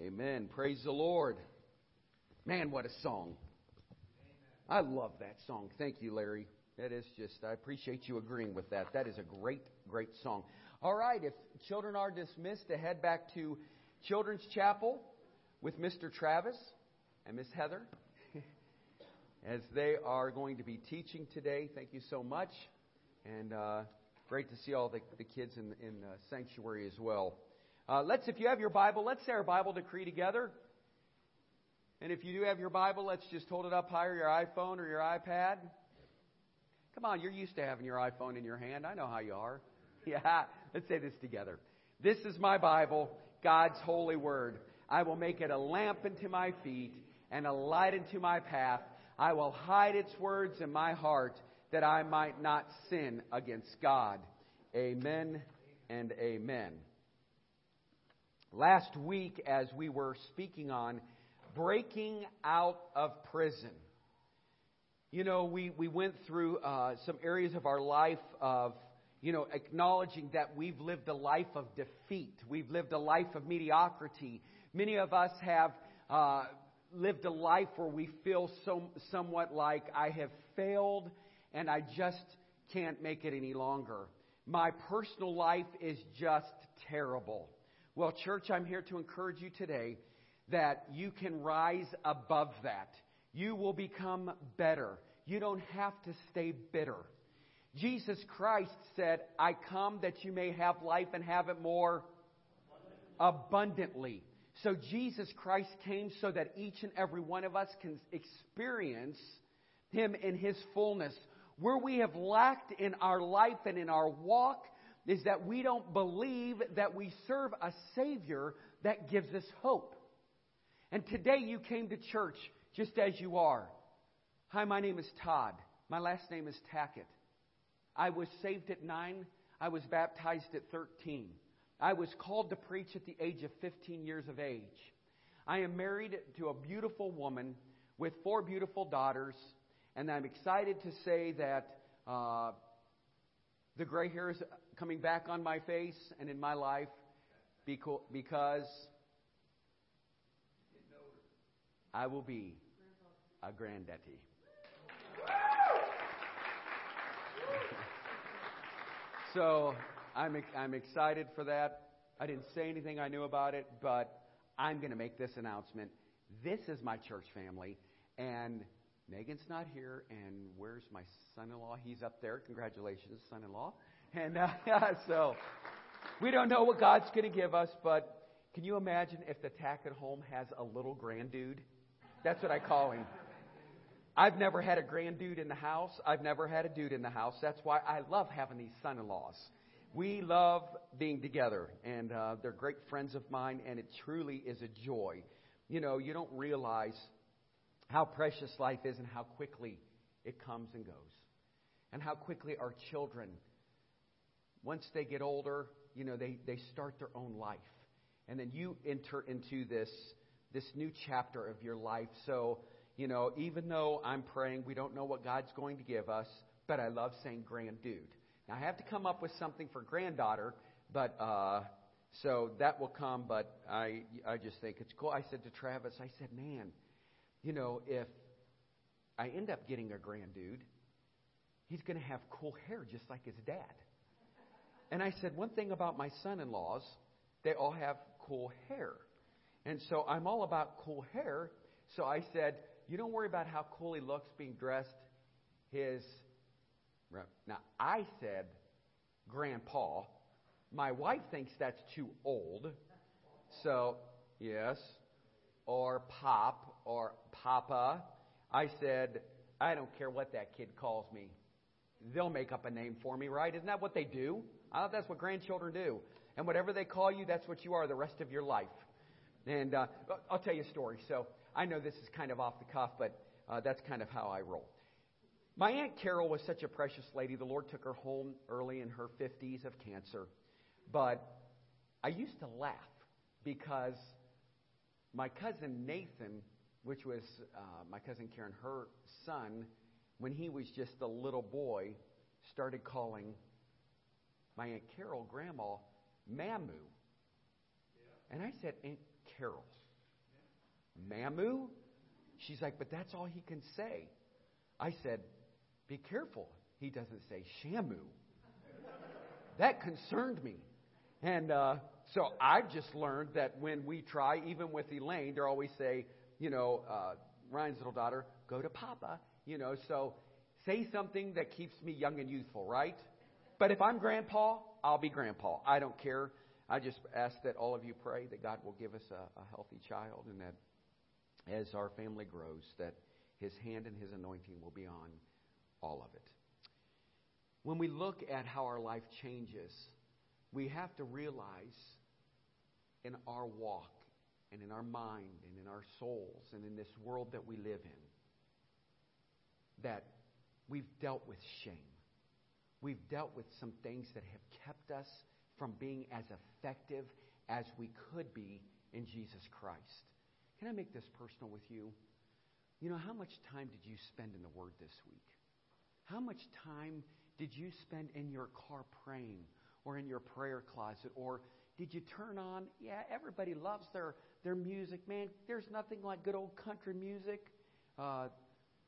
Amen. Praise the Lord. Man, what a song. I love that song. Thank you, Larry. That is just, I appreciate you agreeing with that. That is a great, great song. All right, if children are dismissed to head back to Children's Chapel with Mr. Travis and Miss Heather as they are going to be teaching today. Thank you so much. And uh, great to see all the, the kids in, in the sanctuary as well. Uh, let's, if you have your Bible, let's say our Bible decree together. And if you do have your Bible, let's just hold it up higher, your iPhone or your iPad. Come on, you're used to having your iPhone in your hand. I know how you are. Yeah, let's say this together. This is my Bible, God's holy word. I will make it a lamp unto my feet and a light unto my path. I will hide its words in my heart that I might not sin against God. Amen and amen. Last week, as we were speaking on breaking out of prison, you know, we, we went through uh, some areas of our life of, you know, acknowledging that we've lived a life of defeat. We've lived a life of mediocrity. Many of us have uh, lived a life where we feel so, somewhat like I have failed and I just can't make it any longer. My personal life is just terrible. Well, church, I'm here to encourage you today that you can rise above that. You will become better. You don't have to stay bitter. Jesus Christ said, I come that you may have life and have it more abundantly. So Jesus Christ came so that each and every one of us can experience Him in His fullness. Where we have lacked in our life and in our walk, is that we don't believe that we serve a Savior that gives us hope. And today you came to church just as you are. Hi, my name is Todd. My last name is Tackett. I was saved at nine. I was baptized at 13. I was called to preach at the age of 15 years of age. I am married to a beautiful woman with four beautiful daughters, and I'm excited to say that uh, the gray hairs coming back on my face and in my life because I will be a granddaddy. so I'm, I'm excited for that. I didn't say anything I knew about it, but I'm going to make this announcement. This is my church family, and Megan's not here, and where's my son in law? He's up there. Congratulations, son in law. And uh, so we don't know what God's going to give us, but can you imagine if the Tackett home has a little grand dude? That's what I call him. I've never had a grand dude in the house. I've never had a dude in the house. That's why I love having these son in laws. We love being together, and uh, they're great friends of mine, and it truly is a joy. You know, you don't realize how precious life is and how quickly it comes and goes, and how quickly our children once they get older, you know, they, they start their own life. And then you enter into this, this new chapter of your life. So, you know, even though I'm praying, we don't know what God's going to give us, but I love saying grand dude. Now, I have to come up with something for granddaughter, but, uh, so that will come, but I, I just think it's cool. I said to Travis, I said, man, you know, if I end up getting a grand dude, he's going to have cool hair just like his dad. And I said, one thing about my son in laws, they all have cool hair. And so I'm all about cool hair. So I said, you don't worry about how cool he looks being dressed. His. Now, I said, Grandpa. My wife thinks that's too old. So, yes. Or Pop or Papa. I said, I don't care what that kid calls me. They'll make up a name for me, right? Isn't that what they do? Uh, that's what grandchildren do. And whatever they call you, that's what you are the rest of your life. And uh, I'll tell you a story. So I know this is kind of off the cuff, but uh, that's kind of how I roll. My Aunt Carol was such a precious lady. The Lord took her home early in her 50s of cancer. But I used to laugh because my cousin Nathan, which was uh, my cousin Karen, her son, when he was just a little boy, started calling my Aunt Carol, Grandma, Mamu. And I said, Aunt Carol. Mamu? She's like, But that's all he can say. I said, Be careful. He doesn't say Shamu. that concerned me. And uh, so I've just learned that when we try, even with Elaine, they always say, you know, uh, Ryan's little daughter, go to Papa. You know, so say something that keeps me young and youthful, right? But if I'm grandpa, I'll be grandpa. I don't care. I just ask that all of you pray that God will give us a, a healthy child and that as our family grows, that his hand and his anointing will be on all of it. When we look at how our life changes, we have to realize in our walk and in our mind and in our souls and in this world that we live in that we've dealt with shame. We've dealt with some things that have kept us from being as effective as we could be in Jesus Christ. Can I make this personal with you? You know, how much time did you spend in the Word this week? How much time did you spend in your car praying or in your prayer closet? Or did you turn on? Yeah, everybody loves their, their music, man. There's nothing like good old country music. Uh,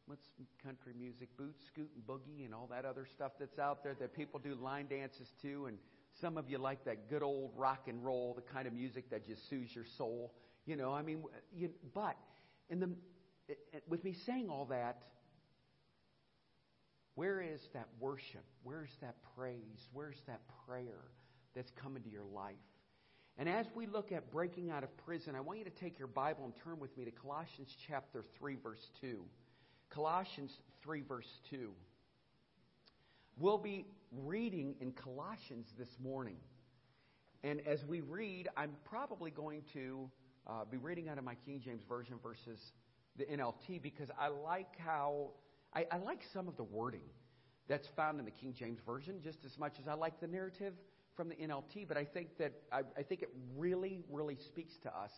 what's country music? Boot, scoot, and boogie, and all that other stuff that's out there that people do line dances to. And some of you like that good old rock and roll, the kind of music that just soothes your soul. You know, I mean, you, but in the, with me saying all that, where is that worship? Where's that praise? Where's that prayer that's come into your life? And as we look at breaking out of prison, I want you to take your Bible and turn with me to Colossians chapter 3, verse 2. Colossians 3, verse 2. We'll be reading in Colossians this morning. And as we read, I'm probably going to uh, be reading out of my King James Version versus the NLT because I like how, I, I like some of the wording that's found in the King James Version just as much as I like the narrative from the NLT. But I think that, I, I think it really, really speaks to us.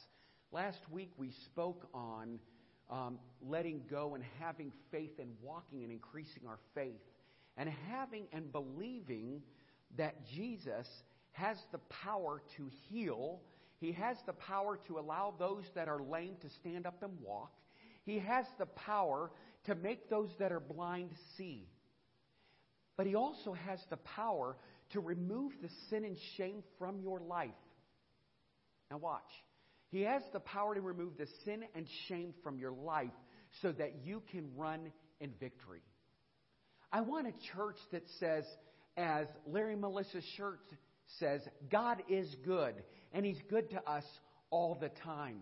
Last week we spoke on um, letting go and having faith and walking and increasing our faith and having and believing that Jesus has the power to heal. He has the power to allow those that are lame to stand up and walk. He has the power to make those that are blind see. But He also has the power to remove the sin and shame from your life. Now, watch. He has the power to remove the sin and shame from your life so that you can run in victory. I want a church that says, as Larry Melissa's shirt says, God is good, and He's good to us all the time.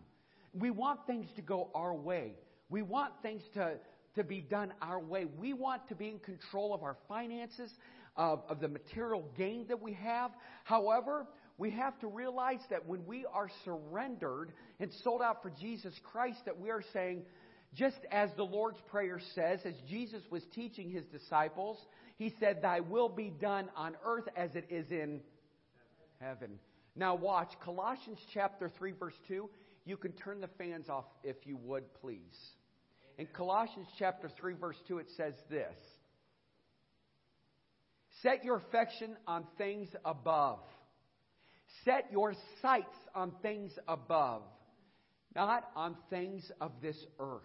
We want things to go our way. We want things to, to be done our way. We want to be in control of our finances, of, of the material gain that we have. However, we have to realize that when we are surrendered and sold out for Jesus Christ, that we are saying, just as the Lord's Prayer says, as Jesus was teaching his disciples, he said, Thy will be done on earth as it is in heaven. Now, watch Colossians chapter 3, verse 2. You can turn the fans off if you would, please. In Colossians chapter 3, verse 2, it says this Set your affection on things above. Set your sights on things above, not on things of this earth.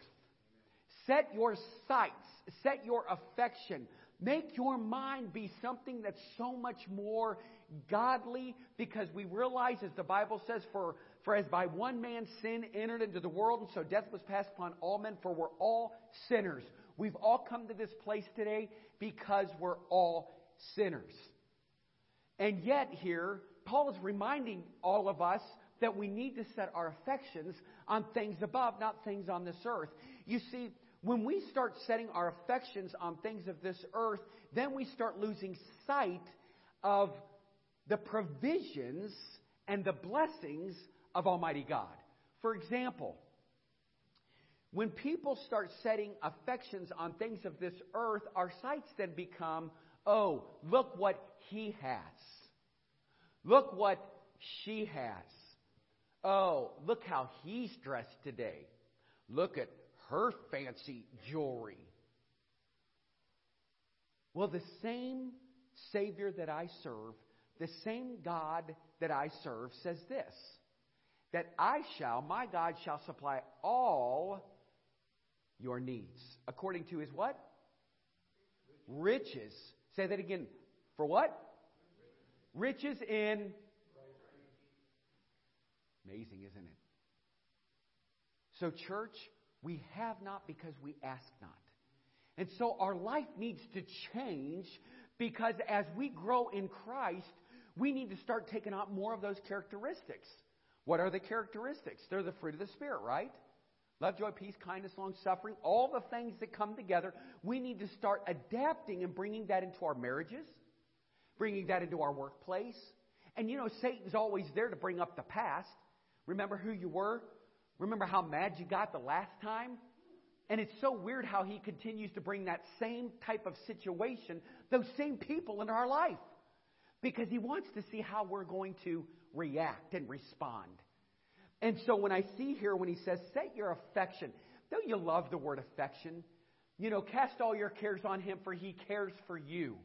Set your sights, set your affection, make your mind be something that's so much more godly because we realize, as the Bible says, for, for as by one man sin entered into the world, and so death was passed upon all men, for we're all sinners. We've all come to this place today because we're all sinners. And yet, here, Paul is reminding all of us that we need to set our affections on things above, not things on this earth. You see, when we start setting our affections on things of this earth, then we start losing sight of the provisions and the blessings of Almighty God. For example, when people start setting affections on things of this earth, our sights then become, oh, look what he has. Look what she has. Oh, look how he's dressed today. Look at her fancy jewelry. Well, the same Savior that I serve, the same God that I serve says this that I shall, my God shall supply all your needs. According to his what? Riches. Say that again. For what? Riches in. Amazing, isn't it? So, church, we have not because we ask not. And so our life needs to change because as we grow in Christ, we need to start taking out more of those characteristics. What are the characteristics? They're the fruit of the Spirit, right? Love, joy, peace, kindness, long suffering, all the things that come together. We need to start adapting and bringing that into our marriages, bringing that into our workplace. And you know, Satan's always there to bring up the past. Remember who you were? Remember how mad you got the last time? And it's so weird how he continues to bring that same type of situation, those same people into our life. Because he wants to see how we're going to react and respond. And so when I see here when he says, set your affection, don't you love the word affection? You know, cast all your cares on him for he cares for you.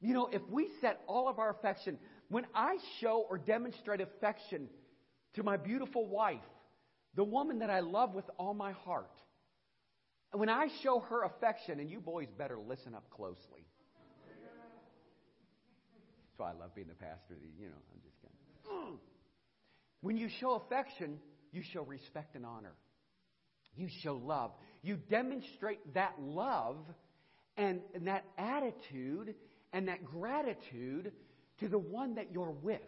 You know, if we set all of our affection, when I show or demonstrate affection to my beautiful wife, the woman that I love with all my heart, when I show her affection, and you boys better listen up closely. That's why I love being the pastor. You know, I'm just kidding. When you show affection, you show respect and honor. You show love. You demonstrate that love and, and that attitude and that gratitude to the one that you're with.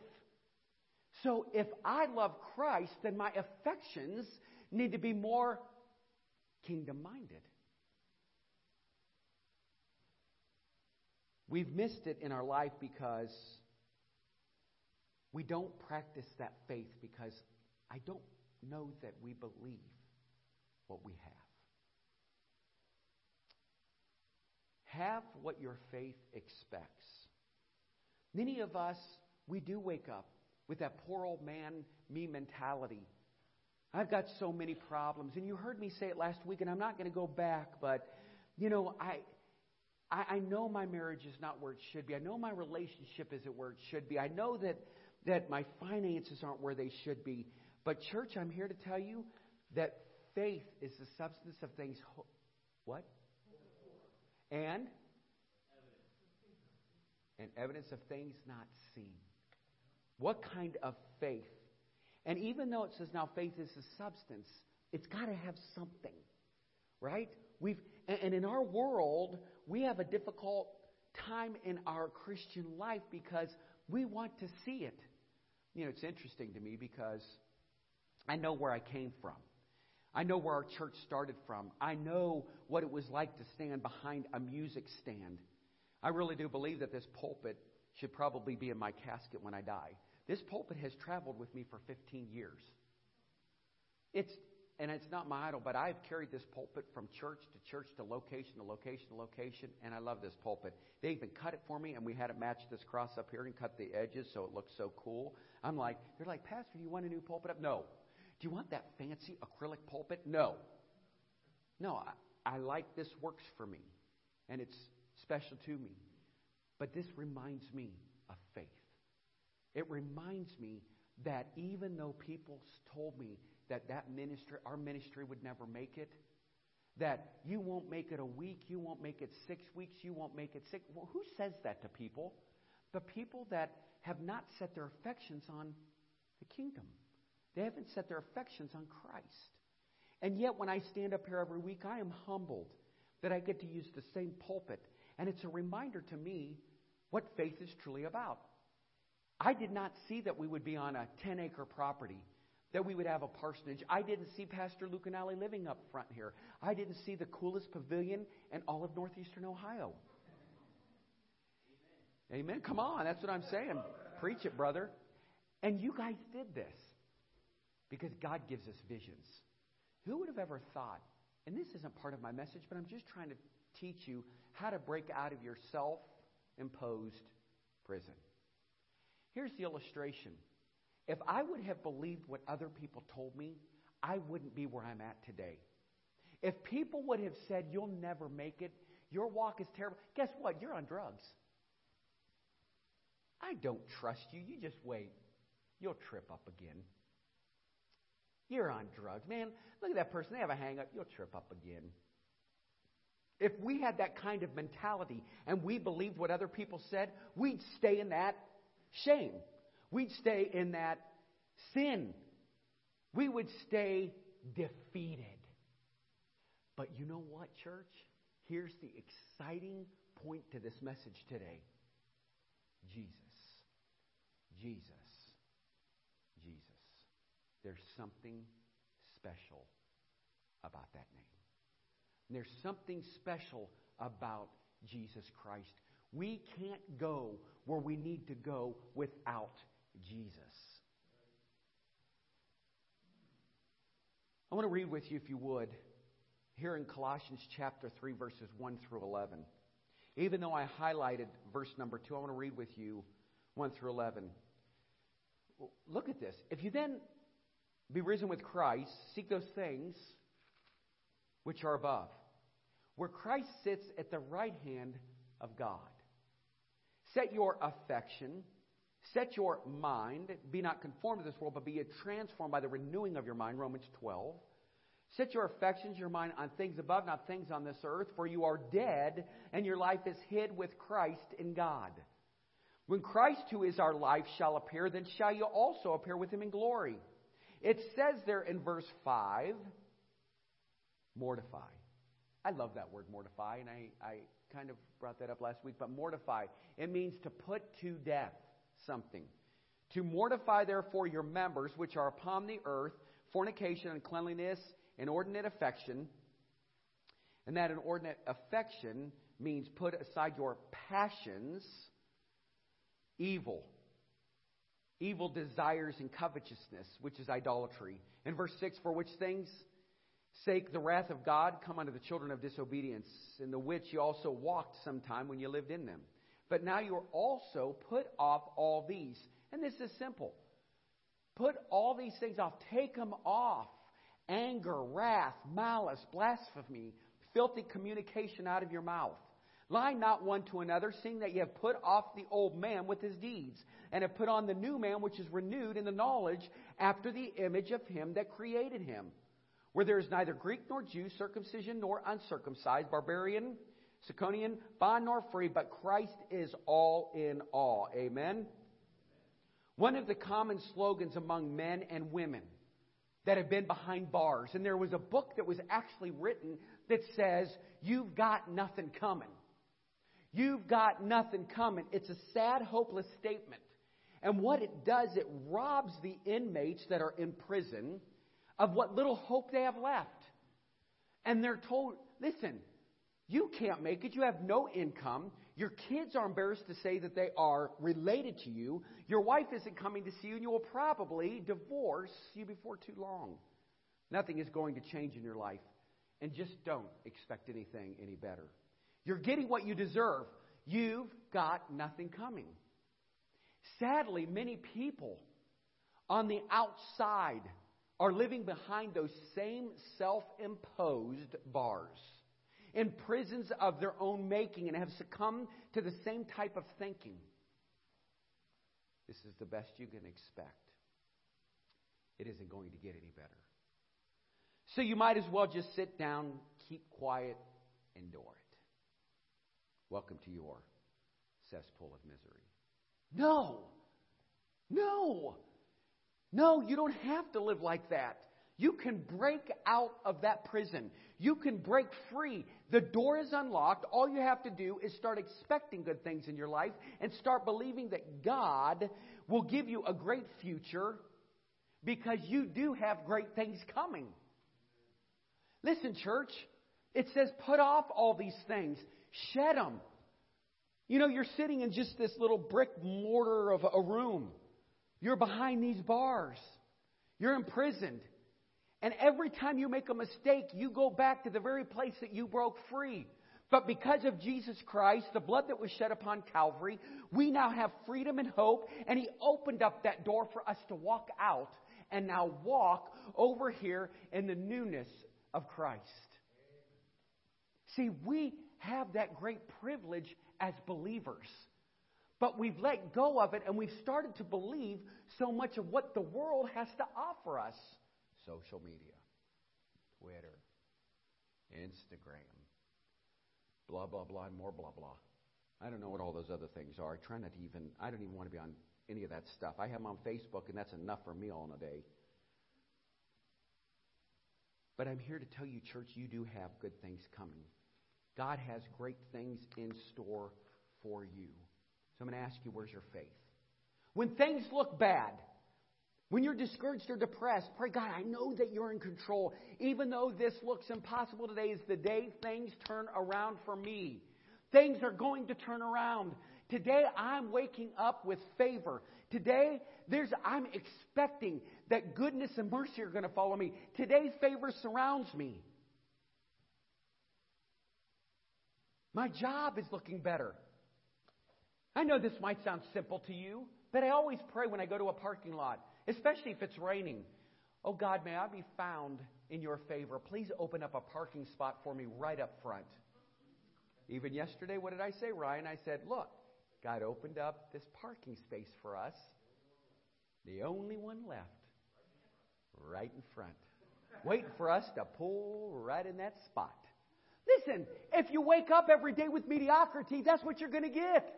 So if I love Christ, then my affections need to be more kingdom minded. We've missed it in our life because we don't practice that faith because I don't know that we believe what we have. Have what your faith expects. Many of us, we do wake up with that poor old man, me mentality. I've got so many problems. And you heard me say it last week, and I'm not going to go back, but, you know, I, I, know my marriage is not where it should be. I know my relationship isn't where it should be. I know that that my finances aren't where they should be. But, church, I'm here to tell you that faith is the substance of things. Ho- what? And? And evidence of things not seen. What kind of faith? And even though it says now faith is the substance, it's got to have something, right? We've and in our world we have a difficult time in our Christian life because we want to see it. You know, it's interesting to me because I know where I came from. I know where our church started from. I know what it was like to stand behind a music stand. I really do believe that this pulpit should probably be in my casket when I die. This pulpit has traveled with me for 15 years. It's and it's not my idol, but I've carried this pulpit from church to church to location to location to location, and I love this pulpit. They even cut it for me, and we had it match this cross up here and cut the edges so it looks so cool. I'm like, they're like, Pastor, do you want a new pulpit up? No. Do you want that fancy acrylic pulpit? No. No, I, I like this works for me, and it's special to me. But this reminds me of faith. It reminds me that even though people told me that that ministry, our ministry would never make it, that you won't make it a week, you won't make it six weeks, you won't make it six. Well, who says that to people? The people that have not set their affections on the kingdom. They haven't set their affections on Christ. And yet, when I stand up here every week, I am humbled that I get to use the same pulpit. And it's a reminder to me what faith is truly about. I did not see that we would be on a 10 acre property, that we would have a parsonage. I didn't see Pastor Ali living up front here. I didn't see the coolest pavilion in all of northeastern Ohio. Amen. Come on, that's what I'm saying. Preach it, brother. And you guys did this because God gives us visions. Who would have ever thought, and this isn't part of my message, but I'm just trying to teach you how to break out of your self imposed prison. Here's the illustration. If I would have believed what other people told me, I wouldn't be where I'm at today. If people would have said, You'll never make it, your walk is terrible, guess what? You're on drugs. I don't trust you. You just wait. You'll trip up again. You're on drugs. Man, look at that person. They have a hang up. You'll trip up again. If we had that kind of mentality and we believed what other people said, we'd stay in that shame. We'd stay in that sin. We would stay defeated. But you know what, church? Here's the exciting point to this message today Jesus. Jesus. Jesus. There's something special about that name. And there's something special about Jesus Christ. We can't go where we need to go without Jesus. I want to read with you, if you would, here in Colossians chapter 3, verses 1 through 11. Even though I highlighted verse number 2, I want to read with you 1 through 11. Look at this. If you then be risen with Christ, seek those things which are above, where Christ sits at the right hand of God. Set your affection, set your mind, be not conformed to this world, but be transformed by the renewing of your mind, Romans 12. Set your affections, your mind on things above, not things on this earth, for you are dead, and your life is hid with Christ in God. When Christ, who is our life, shall appear, then shall you also appear with him in glory. It says there in verse 5, mortify. I love that word mortify, and I, I kind of brought that up last week, but mortify. It means to put to death something. To mortify, therefore, your members which are upon the earth, fornication, uncleanliness, inordinate affection. And that inordinate affection means put aside your passions, evil. Evil desires and covetousness, which is idolatry. In verse 6, for which things sake the wrath of God come unto the children of disobedience, in the which you also walked sometime when you lived in them. But now you are also put off all these. And this is simple. Put all these things off. Take them off. Anger, wrath, malice, blasphemy, filthy communication out of your mouth. Lie not one to another, seeing that you have put off the old man with his deeds, and have put on the new man, which is renewed in the knowledge after the image of him that created him where there is neither Greek nor Jew, circumcision nor uncircumcised, barbarian, Scythian, bond nor free, but Christ is all in all. Amen? One of the common slogans among men and women that have been behind bars, and there was a book that was actually written that says, You've got nothing coming. You've got nothing coming. It's a sad, hopeless statement. And what it does, it robs the inmates that are in prison of what little hope they have left. And they're told, listen, you can't make it. You have no income. Your kids are embarrassed to say that they are related to you. Your wife isn't coming to see you, and you will probably divorce you before too long. Nothing is going to change in your life. And just don't expect anything any better. You're getting what you deserve. You've got nothing coming. Sadly, many people on the outside are living behind those same self imposed bars in prisons of their own making and have succumbed to the same type of thinking. This is the best you can expect. It isn't going to get any better. So you might as well just sit down, keep quiet, endure it. Welcome to your cesspool of misery. No! No! No, you don't have to live like that. You can break out of that prison. You can break free. The door is unlocked. All you have to do is start expecting good things in your life and start believing that God will give you a great future because you do have great things coming. Listen, church, it says put off all these things, shed them. You know, you're sitting in just this little brick mortar of a room. You're behind these bars. You're imprisoned. And every time you make a mistake, you go back to the very place that you broke free. But because of Jesus Christ, the blood that was shed upon Calvary, we now have freedom and hope. And He opened up that door for us to walk out and now walk over here in the newness of Christ. See, we have that great privilege as believers. But we've let go of it and we've started to believe so much of what the world has to offer us. Social media Twitter, Instagram, blah, blah, blah, and more blah, blah. I don't know what all those other things are. I try not to even, I don't even want to be on any of that stuff. I have them on Facebook, and that's enough for me all in a day. But I'm here to tell you, church, you do have good things coming. God has great things in store for you. So I'm going to ask you, where's your faith? When things look bad, when you're discouraged or depressed, pray, God, I know that you're in control. Even though this looks impossible today, is the day things turn around for me. Things are going to turn around. Today, I'm waking up with favor. Today, there's, I'm expecting that goodness and mercy are going to follow me. Today's favor surrounds me. My job is looking better. I know this might sound simple to you, but I always pray when I go to a parking lot, especially if it's raining. Oh God, may I be found in your favor. Please open up a parking spot for me right up front. Even yesterday, what did I say, Ryan? I said, Look, God opened up this parking space for us, the only one left, right in front, waiting for us to pull right in that spot. Listen, if you wake up every day with mediocrity, that's what you're going to get.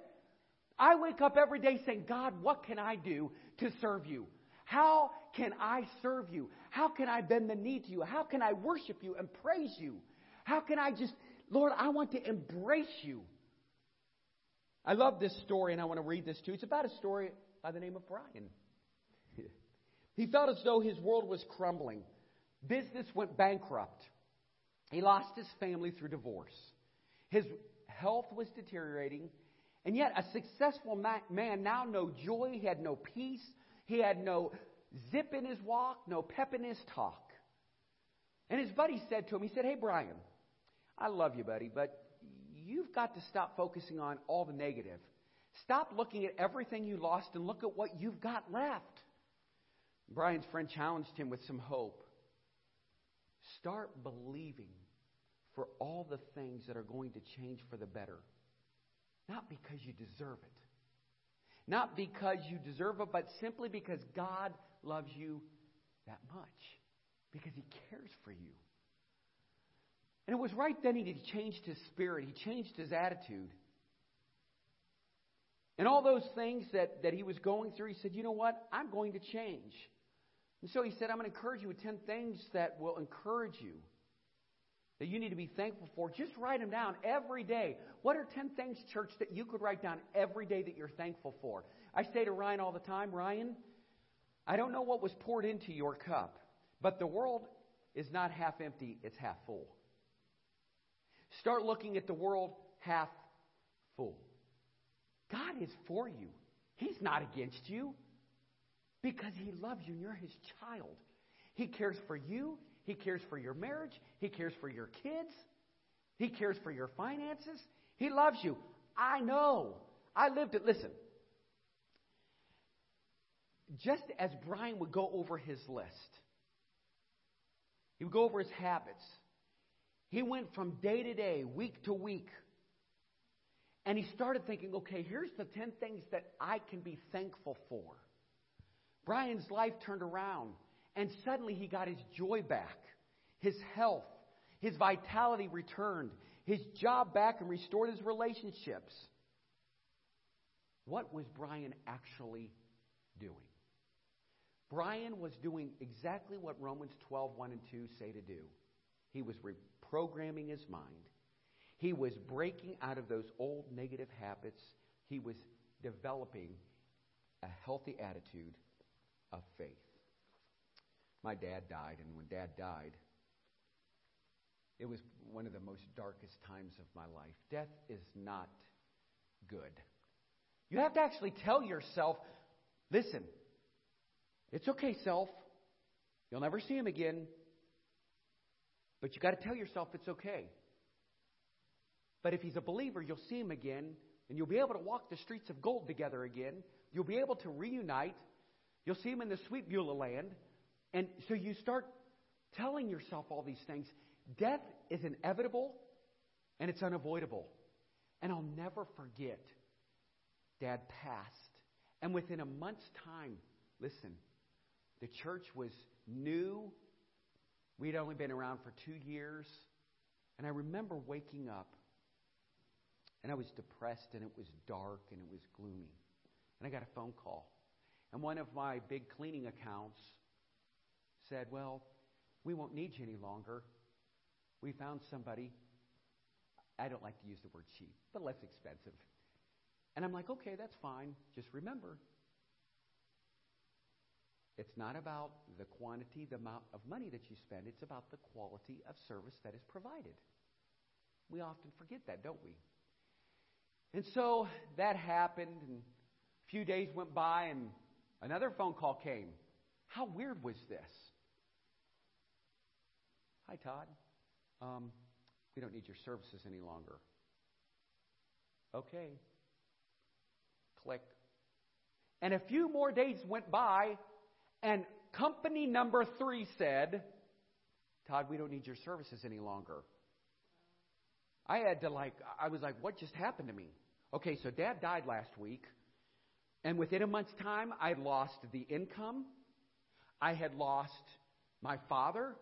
I wake up every day saying, God, what can I do to serve you? How can I serve you? How can I bend the knee to you? How can I worship you and praise you? How can I just, Lord, I want to embrace you. I love this story, and I want to read this too. It's about a story by the name of Brian. he felt as though his world was crumbling. Business went bankrupt. He lost his family through divorce. His health was deteriorating. And yet, a successful man now no joy, he had no peace, he had no zip in his walk, no pep in his talk. And his buddy said to him, he said, Hey, Brian, I love you, buddy, but you've got to stop focusing on all the negative. Stop looking at everything you lost and look at what you've got left. Brian's friend challenged him with some hope. Start believing for all the things that are going to change for the better. Not because you deserve it. Not because you deserve it, but simply because God loves you that much. Because He cares for you. And it was right then he changed his spirit, he changed his attitude. And all those things that, that he was going through, he said, You know what? I'm going to change. And so he said, I'm going to encourage you with 10 things that will encourage you, that you need to be thankful for. Just write them down every day. What are 10 things, church, that you could write down every day that you're thankful for? I say to Ryan all the time, Ryan, I don't know what was poured into your cup, but the world is not half empty, it's half full. Start looking at the world half full. God is for you. He's not against you because He loves you and you're His child. He cares for you. He cares for your marriage. He cares for your kids. He cares for your finances. He loves you. I know. I lived it. Listen. Just as Brian would go over his list, he would go over his habits. He went from day to day, week to week. And he started thinking, okay, here's the 10 things that I can be thankful for. Brian's life turned around, and suddenly he got his joy back, his health, his vitality returned, his job back, and restored his relationships. What was Brian actually doing? Brian was doing exactly what Romans 12, 1 and 2 say to do. He was reprogramming his mind. He was breaking out of those old negative habits. He was developing a healthy attitude of faith. My dad died, and when dad died, it was one of the most darkest times of my life. Death is not good. You have to actually tell yourself, listen, it's okay, self. You'll never see him again. But you got to tell yourself it's okay. But if he's a believer, you'll see him again, and you'll be able to walk the streets of gold together again. You'll be able to reunite. You'll see him in the sweet Beulah land. And so you start telling yourself all these things. Death is inevitable and it's unavoidable. And I'll never forget, Dad passed. And within a month's time, listen, the church was new We'd only been around for two years. And I remember waking up and I was depressed and it was dark and it was gloomy. And I got a phone call. And one of my big cleaning accounts said, Well, we won't need you any longer. We found somebody, I don't like to use the word cheap, but less expensive. And I'm like, Okay, that's fine. Just remember, it's not about the quantity, the amount of money that you spend, it's about the quality of service that is provided. We often forget that, don't we? And so that happened, and a few days went by, and another phone call came. How weird was this? Hi, Todd. Um, we don't need your services any longer. Okay. Click. And a few more days went by, and company number three said, Todd, we don't need your services any longer. I had to, like, I was like, what just happened to me? Okay, so dad died last week, and within a month's time, I lost the income. I had lost my father.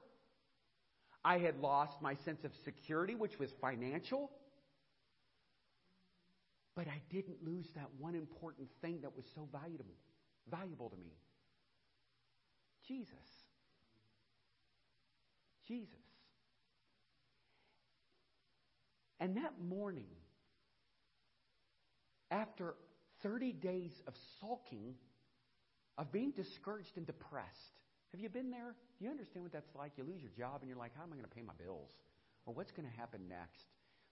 I had lost my sense of security, which was financial. But I didn't lose that one important thing that was so valuable, valuable to me. Jesus. Jesus. And that morning, after 30 days of sulking, of being discouraged and depressed, have you been there? Do you understand what that's like? You lose your job and you're like, how am I going to pay my bills? Or what's going to happen next?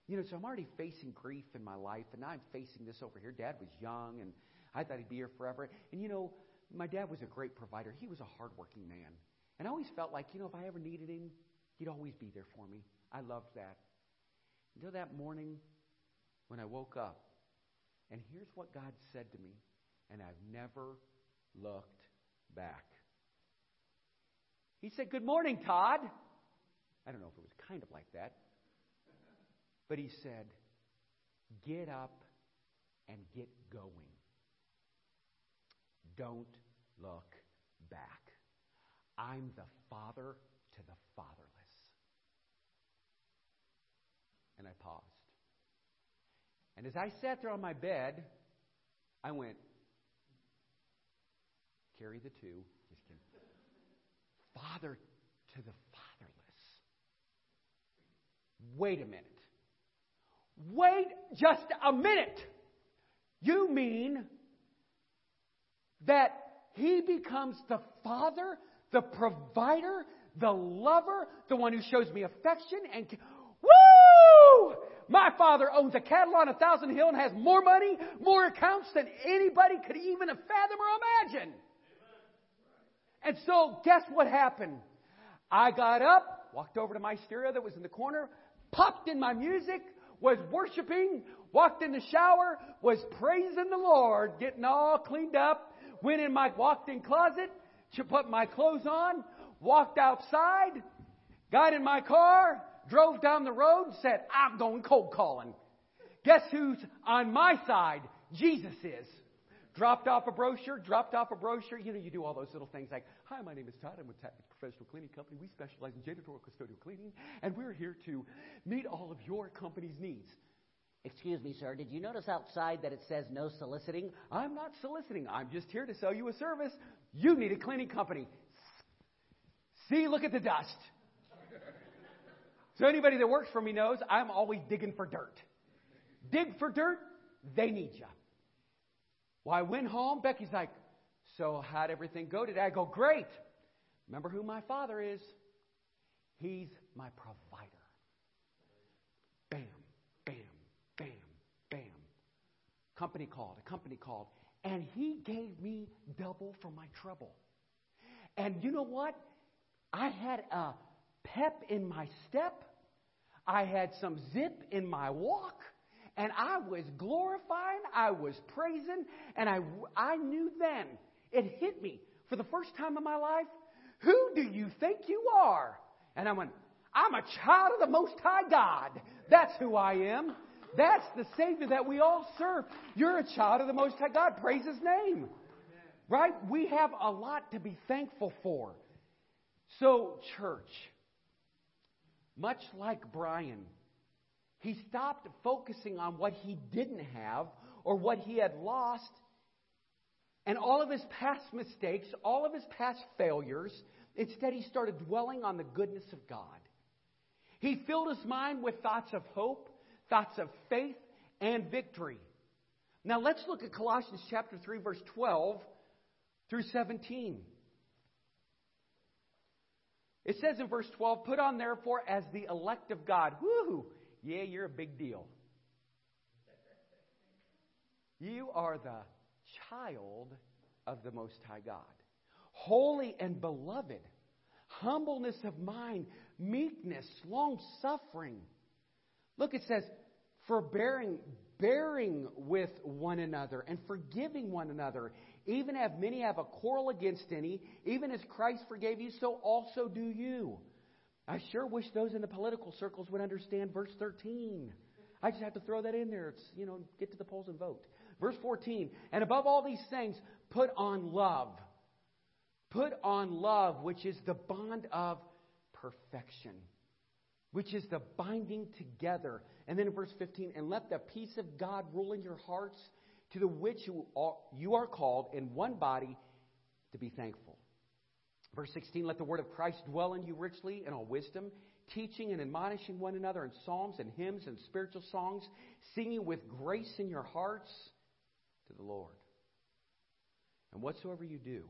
You know, so I'm already facing grief in my life, and now I'm facing this over here. Dad was young, and I thought he'd be here forever. And you know, my dad was a great provider. He was a hardworking man. And I always felt like, you know, if I ever needed him, he'd always be there for me. I loved that. Until that morning when I woke up. And here's what God said to me, and I've never looked back. He said, Good morning, Todd. I don't know if it was kind of like that. But he said, Get up and get going. Don't look back. I'm the father to the fatherless. And I paused. And as I sat there on my bed, I went, carry the two. Father to the fatherless. Wait a minute. Wait just a minute. You mean that he becomes the father, the provider, the lover, the one who shows me affection and woo! My father owns a cattle on a thousand hill and has more money, more accounts than anybody could even fathom or imagine. And so, guess what happened? I got up, walked over to my stereo that was in the corner, popped in my music, was worshiping, walked in the shower, was praising the Lord, getting all cleaned up, went in my walked in closet, to put my clothes on, walked outside, got in my car, drove down the road, said, I'm going cold calling. Guess who's on my side? Jesus is. Dropped off a brochure, dropped off a brochure. You know, you do all those little things like, Hi, my name is Todd. I'm with Professional Cleaning Company. We specialize in janitorial custodial cleaning, and we're here to meet all of your company's needs. Excuse me, sir. Did you notice outside that it says no soliciting? I'm not soliciting. I'm just here to sell you a service. You need a cleaning company. See, look at the dust. So anybody that works for me knows I'm always digging for dirt. Dig for dirt, they need you. Well, I went home. Becky's like, So, how'd everything go today? I go, Great. Remember who my father is? He's my provider. Bam, bam, bam, bam. Company called, a company called, and he gave me double for my trouble. And you know what? I had a pep in my step. I had some zip in my walk. And I was glorifying, I was praising, and I, I knew then, it hit me for the first time in my life, who do you think you are? And I went, I'm a child of the Most High God. That's who I am. That's the Savior that we all serve. You're a child of the Most High God. Praise His name. Right? We have a lot to be thankful for. So, church, much like Brian, he stopped focusing on what he didn't have or what he had lost and all of his past mistakes, all of his past failures. Instead, he started dwelling on the goodness of God. He filled his mind with thoughts of hope, thoughts of faith, and victory. Now let's look at Colossians chapter 3 verse 12 through 17. It says in verse 12, put on therefore as the elect of God. Woo! Yeah, you're a big deal. You are the child of the Most High God. Holy and beloved, humbleness of mind, meekness, long suffering. Look, it says, forbearing, bearing with one another, and forgiving one another. Even if many have a quarrel against any, even as Christ forgave you, so also do you. I sure wish those in the political circles would understand verse 13. I just have to throw that in there. It's, you know, get to the polls and vote. Verse 14, and above all these things, put on love. Put on love, which is the bond of perfection, which is the binding together. And then in verse 15, and let the peace of God rule in your hearts, to the which you are called in one body to be thankful. Verse 16, let the word of Christ dwell in you richly in all wisdom, teaching and admonishing one another in psalms and hymns and spiritual songs, singing with grace in your hearts to the Lord. And whatsoever you do,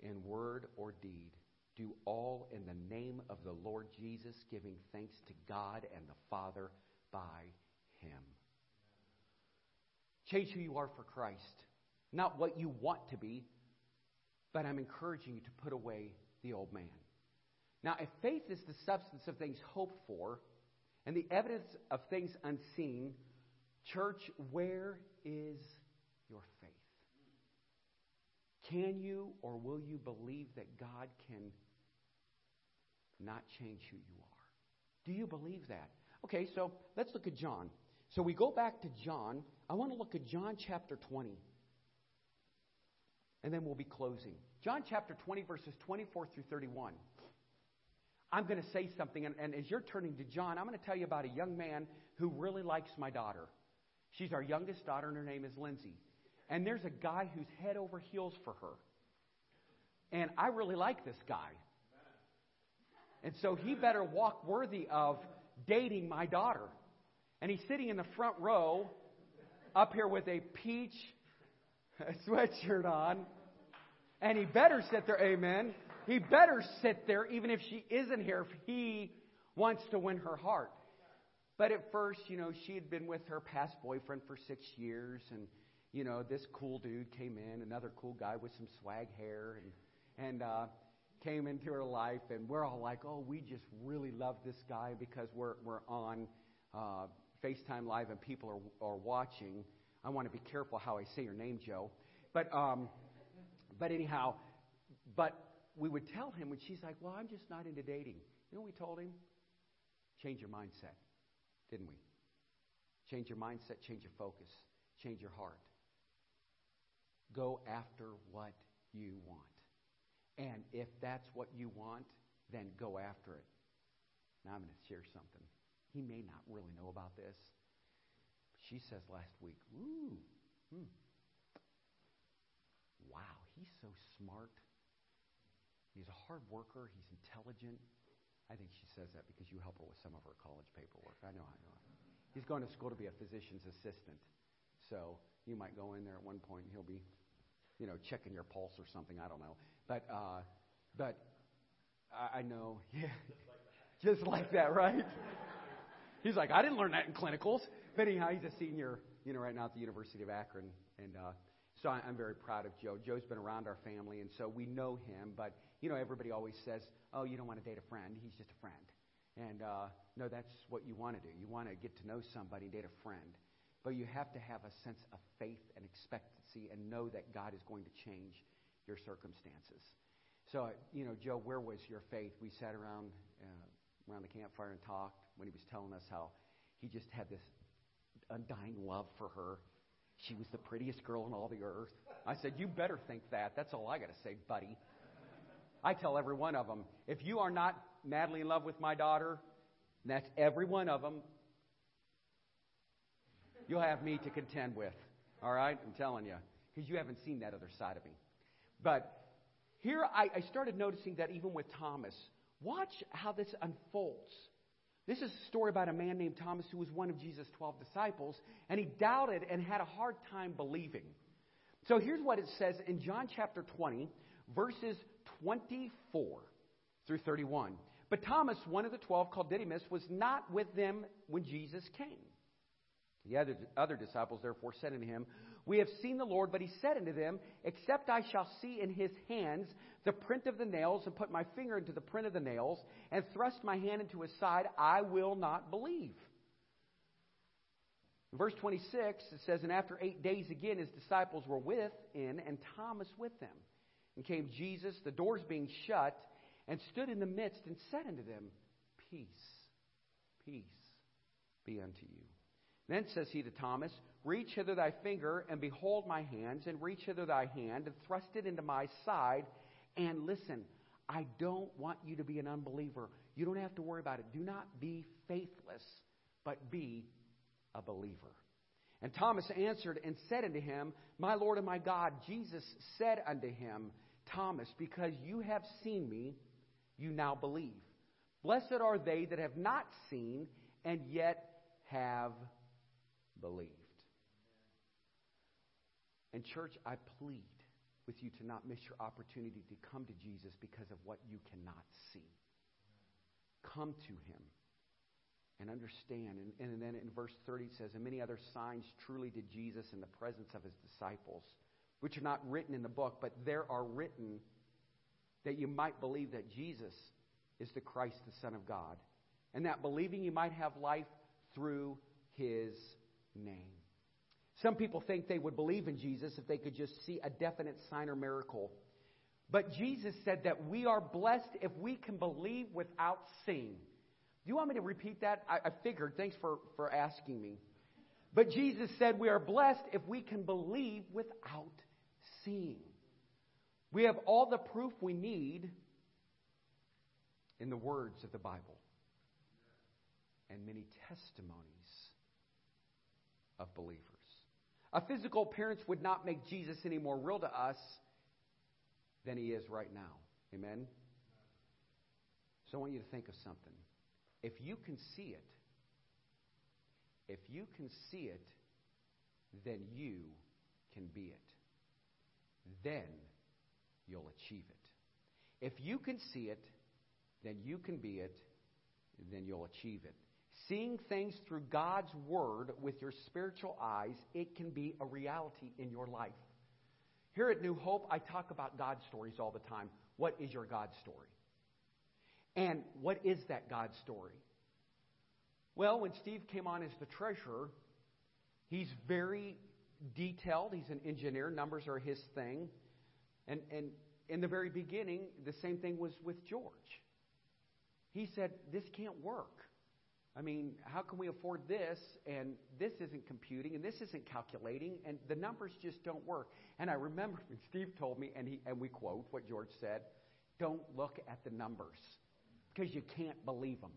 in word or deed, do all in the name of the Lord Jesus, giving thanks to God and the Father by Him. Change who you are for Christ. Not what you want to be, but I'm encouraging you to put away the old man. Now, if faith is the substance of things hoped for and the evidence of things unseen, church, where is your faith? Can you or will you believe that God can not change who you are? Do you believe that? Okay, so let's look at John. So we go back to John. I want to look at John chapter 20. And then we'll be closing. John chapter 20, verses 24 through 31. I'm going to say something, and, and, as you're turning to John, I'm going to tell you about a young man who really likes my daughter. She's our youngest daughter, and her name is Lindsay. And there's a guy who's head over heels for her. And I really like this guy. And so he better walk worthy of dating my daughter. And he's sitting in the front row up here with a peach sweatshirt on. And he better sit there, amen. He better sit there even if she isn't here if he wants to win her heart. But at first, you know, she had been with her past boyfriend for six years, and, you know, this cool dude came in, another cool guy with some swag hair, and, and, uh, came into her life, and we're all like, oh, we just really love this guy because we're, we're on uh, FaceTime Live and people are, are watching. I want to be careful how I say your name, Joe. But, um, but anyhow, but we would tell him when she's like, well, I'm just not into dating. You know we told him? Change your mindset, didn't we? Change your mindset, change your focus, change your heart. Go after what you want. And if that's what you want, then go after it. Now I'm going to share something. He may not really know about this. She says last week, Ooh, hmm. wow, he's so smart. He's a hard worker. He's intelligent. I think she says that because you help her with some of her college paperwork. I know, I know. He's going to school to be a physician's assistant. So you might go in there at one point and he'll be, you know, checking your pulse or something. I don't know. But, uh, but I, I know, yeah, just like that, right? He's like, I didn't learn that in clinicals. But anyhow, he's a senior, you know, right now at the University of Akron, and uh, so I'm very proud of Joe. Joe's been around our family, and so we know him. But you know, everybody always says, "Oh, you don't want to date a friend. He's just a friend." And uh, no, that's what you want to do. You want to get to know somebody, date a friend. But you have to have a sense of faith and expectancy and know that God is going to change your circumstances. So, you know, Joe, where was your faith? We sat around uh, around the campfire and talked when he was telling us how he just had this undying love for her. She was the prettiest girl in all the earth. I said, You better think that. That's all I got to say, buddy. I tell every one of them if you are not madly in love with my daughter, And that's every one of them you'll have me to contend with. All right? I'm telling you. Because you haven't seen that other side of me. But here I, I started noticing that even with Thomas, watch how this unfolds. This is a story about a man named Thomas who was one of Jesus' 12 disciples, and he doubted and had a hard time believing. So here's what it says in John chapter 20, verses 24 through 31. But Thomas, one of the twelve, called Didymus, was not with them when Jesus came. The other, other disciples therefore said unto him, We have seen the Lord, but he said unto them, Except I shall see in his hands the print of the nails, and put my finger into the print of the nails, and thrust my hand into his side, I will not believe. In verse 26, it says, And after eight days again his disciples were with within, and Thomas with them. And came Jesus, the doors being shut, and stood in the midst, and said unto them, Peace, peace be unto you. Then says he to Thomas, Reach hither thy finger, and behold my hands, and reach hither thy hand, and thrust it into my side, and listen. I don't want you to be an unbeliever. You don't have to worry about it. Do not be faithless, but be a believer. And Thomas answered and said unto him, My Lord and my God, Jesus said unto him, Thomas, because you have seen me, you now believe. Blessed are they that have not seen and yet have believed. And, church, I plead with you to not miss your opportunity to come to Jesus because of what you cannot see. Come to him and understand. And, and then in verse 30 it says, And many other signs truly did Jesus in the presence of his disciples, which are not written in the book, but there are written that you might believe that Jesus is the Christ, the Son of God, and that believing you might have life through his name. Some people think they would believe in Jesus if they could just see a definite sign or miracle. But Jesus said that we are blessed if we can believe without seeing. Do you want me to repeat that? I, I figured. Thanks for, for asking me. But Jesus said we are blessed if we can believe without seeing. We have all the proof we need in the words of the Bible and many testimonies of believers. A physical appearance would not make Jesus any more real to us than he is right now. Amen? So I want you to think of something. If you can see it, if you can see it, then you can be it. Then you'll achieve it. If you can see it, then you can be it, then you'll achieve it. Seeing things through God's Word with your spiritual eyes, it can be a reality in your life. Here at New Hope, I talk about God stories all the time. What is your God story? And what is that God story? Well, when Steve came on as the treasurer, he's very detailed. He's an engineer. Numbers are his thing. And, and in the very beginning, the same thing was with George. He said, This can't work. I mean, how can we afford this and this isn't computing and this isn't calculating and the numbers just don't work. And I remember when Steve told me, and, he, and we quote what George said, don't look at the numbers because you can't believe them.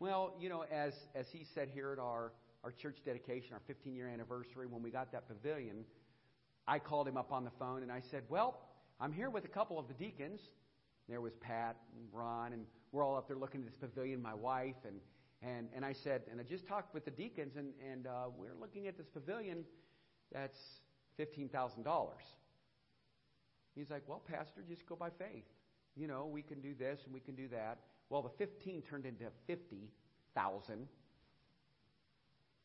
Well, you know, as, as he said here at our, our church dedication, our 15 year anniversary, when we got that pavilion, I called him up on the phone and I said, Well, I'm here with a couple of the deacons. There was Pat and Ron, and we're all up there looking at this pavilion, my wife, and and, and I said, and I just talked with the deacons, and, and uh, we're looking at this pavilion that's $15,000. He's like, well, Pastor, just go by faith. You know, we can do this and we can do that. Well, the 15 turned into 50,000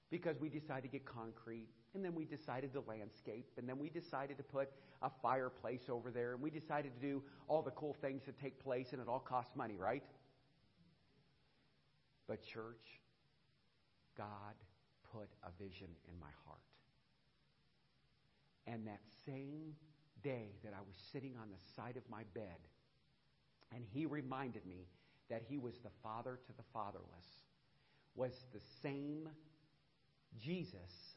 because we decided to get concrete, and then we decided to landscape, and then we decided to put a fireplace over there, and we decided to do all the cool things that take place, and it all costs money, right? But, church, God put a vision in my heart. And that same day that I was sitting on the side of my bed, and He reminded me that He was the Father to the fatherless, was the same Jesus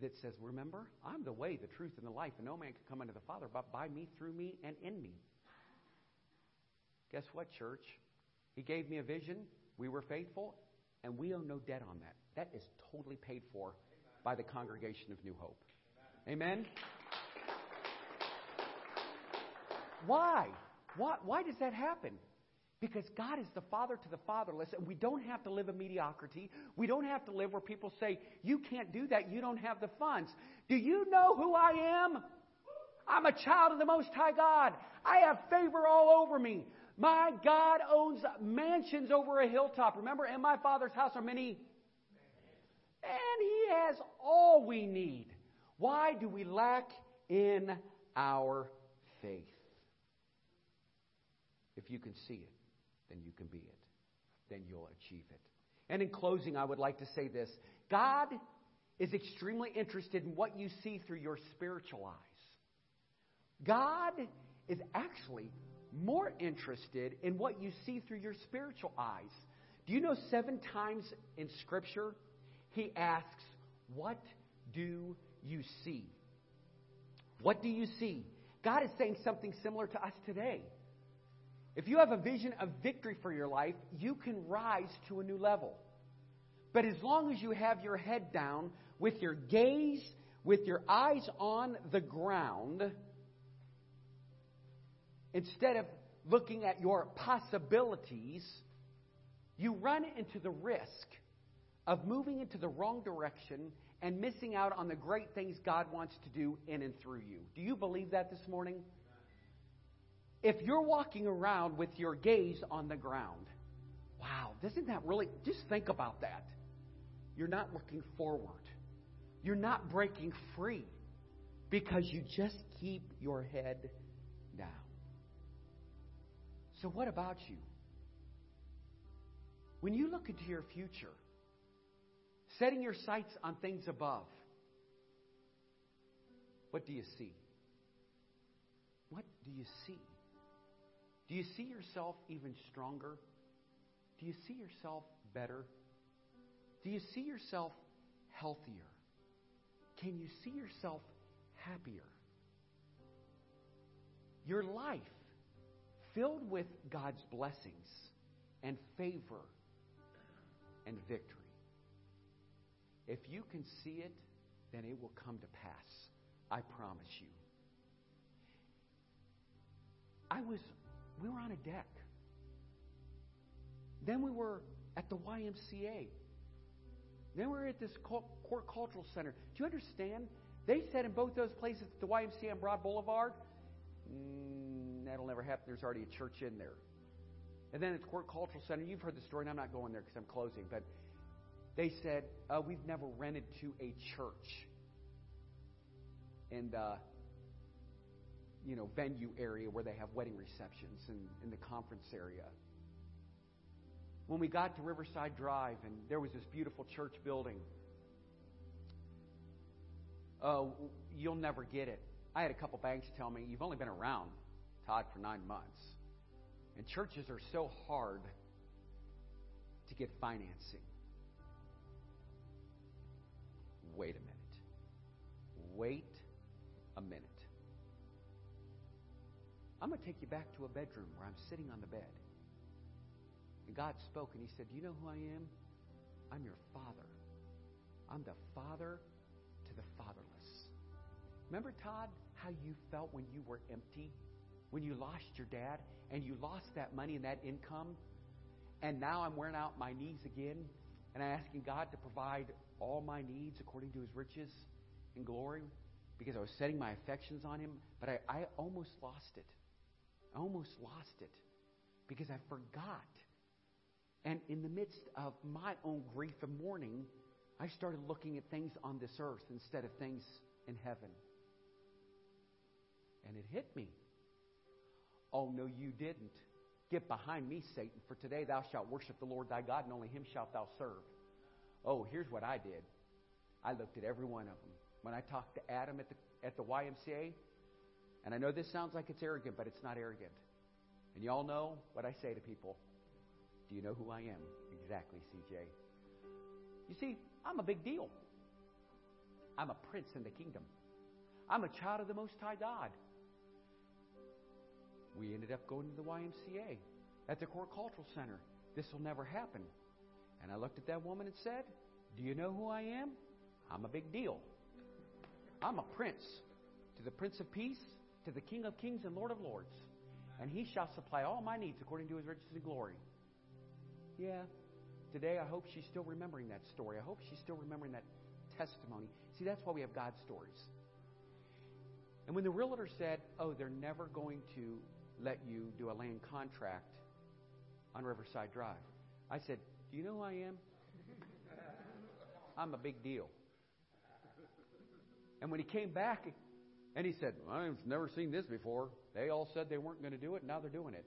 that says, Remember, I'm the way, the truth, and the life, and no man can come unto the Father but by me, through me, and in me. Guess what, church? He gave me a vision. We were faithful, and we owe no debt on that. That is totally paid for by the congregation of New Hope. Amen? Why? Why, why does that happen? Because God is the father to the fatherless, and we don't have to live in mediocrity. We don't have to live where people say, You can't do that, you don't have the funds. Do you know who I am? I'm a child of the Most High God. I have favor all over me. My God owns mansions over a hilltop. Remember, in my Father's house are many. And He has all we need. Why do we lack in our faith? If you can see it, then you can be it. Then you'll achieve it. And in closing, I would like to say this God is extremely interested in what you see through your spiritual eyes. God is actually more interested in what you see through your spiritual eyes. Do you know seven times in Scripture he asks, What do you see? What do you see? God is saying something similar to us today. If you have a vision of victory for your life, you can rise to a new level. But as long as you have your head down, with your gaze, with your eyes on the ground, instead of looking at your possibilities, you run into the risk of moving into the wrong direction and missing out on the great things God wants to do in and through you. Do you believe that this morning? If you're walking around with your gaze on the ground, wow, doesn't that really, just think about that. You're not looking forward. You're not breaking free because you just keep your head. So, what about you? When you look into your future, setting your sights on things above, what do you see? What do you see? Do you see yourself even stronger? Do you see yourself better? Do you see yourself healthier? Can you see yourself happier? Your life filled with God's blessings and favor and victory. If you can see it, then it will come to pass. I promise you. I was, we were on a deck. Then we were at the YMCA. Then we were at this Court Cultural Center. Do you understand? They said in both those places, the YMCA and Broad Boulevard, that'll never happen. There's already a church in there. And then at the Court Cultural Center, you've heard the story, and I'm not going there because I'm closing, but they said, uh, We've never rented to a church in the you know, venue area where they have wedding receptions and in the conference area. When we got to Riverside Drive and there was this beautiful church building, oh, you'll never get it. I had a couple banks tell me, You've only been around, Todd, for nine months. And churches are so hard to get financing. Wait a minute. Wait a minute. I'm going to take you back to a bedroom where I'm sitting on the bed. And God spoke and He said, Do you know who I am? I'm your Father. I'm the Father to the fatherless. Remember, Todd, how you felt when you were empty? When you lost your dad and you lost that money and that income? And now I'm wearing out my knees again and I'm asking God to provide all my needs according to his riches and glory because I was setting my affections on him, but I, I almost lost it. I almost lost it because I forgot. And in the midst of my own grief and mourning, I started looking at things on this earth instead of things in heaven. And it hit me. Oh, no, you didn't. Get behind me, Satan, for today thou shalt worship the Lord thy God, and only him shalt thou serve. Oh, here's what I did. I looked at every one of them. When I talked to Adam at the, at the YMCA, and I know this sounds like it's arrogant, but it's not arrogant. And y'all know what I say to people. Do you know who I am? Exactly, CJ. You see, I'm a big deal. I'm a prince in the kingdom. I'm a child of the Most High God. We ended up going to the YMCA at the Court Cultural Center. This will never happen. And I looked at that woman and said, Do you know who I am? I'm a big deal. I'm a prince to the Prince of Peace, to the King of Kings and Lord of Lords. And he shall supply all my needs according to his riches and glory. Yeah, today I hope she's still remembering that story. I hope she's still remembering that testimony. See, that's why we have God stories. And when the realtor said, Oh, they're never going to let you do a land contract on Riverside Drive, I said, Do you know who I am? I'm a big deal. And when he came back and he said, I've never seen this before, they all said they weren't going to do it, and now they're doing it.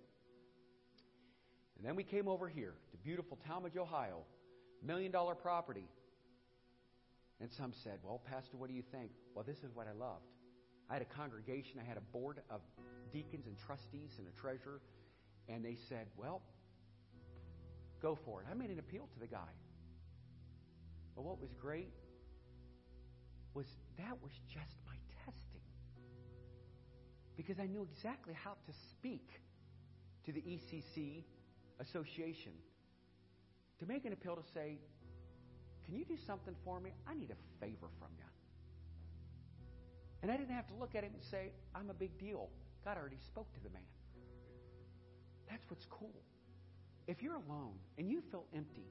And then we came over here to beautiful Tallmadge, Ohio, million dollar property. And some said, Well, Pastor, what do you think? Well, this is what I loved. I had a congregation, I had a board of deacons and trustees and a treasurer, and they said, Well, go for it. I made an appeal to the guy. But what was great was that was just my testing. Because I knew exactly how to speak to the ECC association to make an appeal to say, Can you do something for me? I need a favor from you. And I didn't have to look at him and say, I'm a big deal. God already spoke to the man. That's what's cool. If you're alone and you feel empty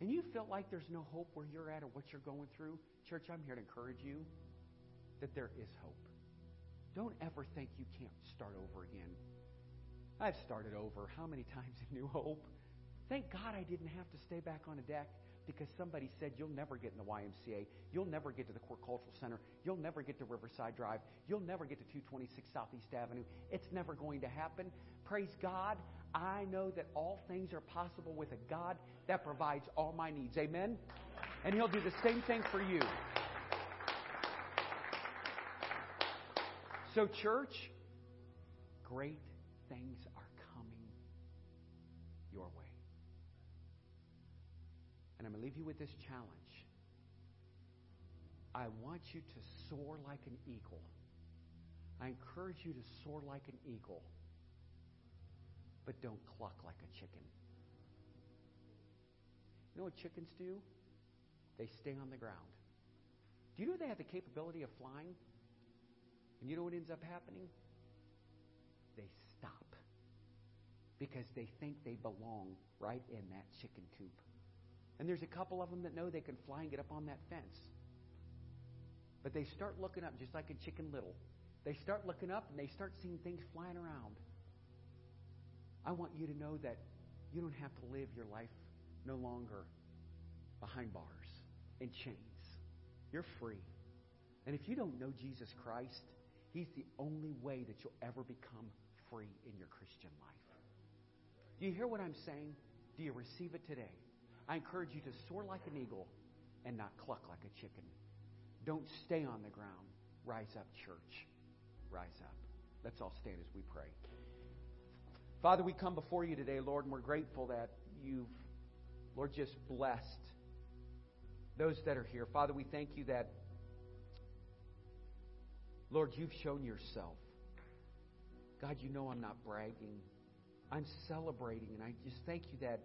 and you feel like there's no hope where you're at or what you're going through, church, I'm here to encourage you that there is hope. Don't ever think you can't start over again. I've started over how many times in New Hope? Thank God I didn't have to stay back on a deck because somebody said you'll never get in the YMCA, you'll never get to the Core Cultural Center, you'll never get to Riverside Drive, you'll never get to 226 Southeast Avenue. It's never going to happen. Praise God, I know that all things are possible with a God that provides all my needs. Amen? And He'll do the same thing for you. So, church, great things to leave you with this challenge. I want you to soar like an eagle. I encourage you to soar like an eagle, but don't cluck like a chicken. You know what chickens do? They stay on the ground. Do you know they have the capability of flying? And you know what ends up happening? They stop because they think they belong right in that chicken coop. And there's a couple of them that know they can fly and get up on that fence. But they start looking up just like a Chicken Little. They start looking up and they start seeing things flying around. I want you to know that you don't have to live your life no longer behind bars and chains. You're free. And if you don't know Jesus Christ, He's the only way that you'll ever become free in your Christian life. Do you hear what I'm saying? Do you receive it today? I encourage you to soar like an eagle and not cluck like a chicken. Don't stay on the ground. Rise up, church. Rise up. Let's all stand as we pray. Father, we come before you today, Lord, and we're grateful that you've, Lord, just blessed those that are here. Father, we thank you that, Lord, you've shown yourself. God, you know I'm not bragging. I'm celebrating, and I just thank you that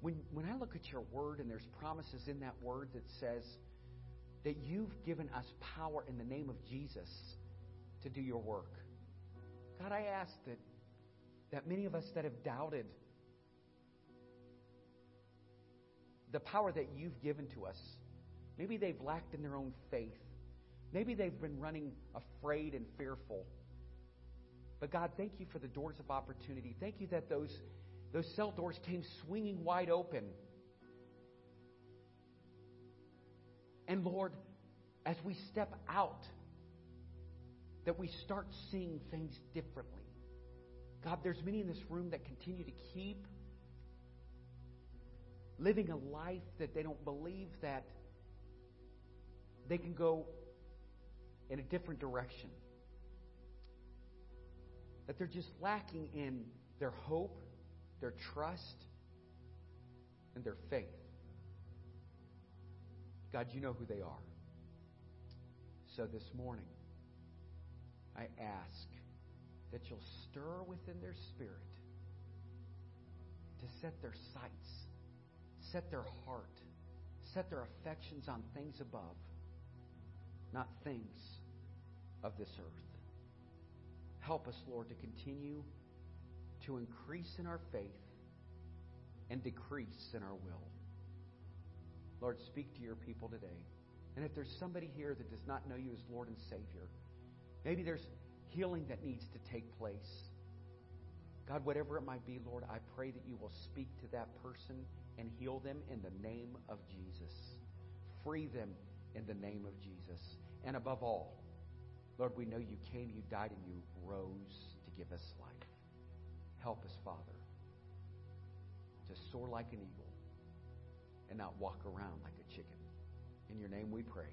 when, when I look at your word and there's promises in that word that says that you've given us power in the name of Jesus to do your work. God, I ask that, that many of us that have doubted the power that you've given to us, maybe they've lacked in their own faith. Maybe they've been running afraid and fearful. But God, thank you for the doors of opportunity. Thank you that those, those cell doors came swinging wide open. And Lord, as we step out, that we start seeing things differently. God, there's many in this room that continue to keep living a life that they don't believe that they can go in a different direction. That they're just lacking in their hope, their trust, and their faith. God, you know who they are. So this morning, I ask that you'll stir within their spirit to set their sights set their heart, set their affections on things above, not things of this earth. Help us, Lord, to continue to increase in our faith and decrease in our will. Lord, speak to your people today. And if there's somebody here that does not know you as Lord and Savior, maybe there's healing that needs to take place. God, whatever it might be, Lord, I pray that you will speak to that person and heal them in the name of Jesus. Free them in the name of Jesus. And above all, Lord, we know you came, you died, and you rose to give us life. Help us, Father, to soar like an eagle and not walk around like a chicken. In your name we pray.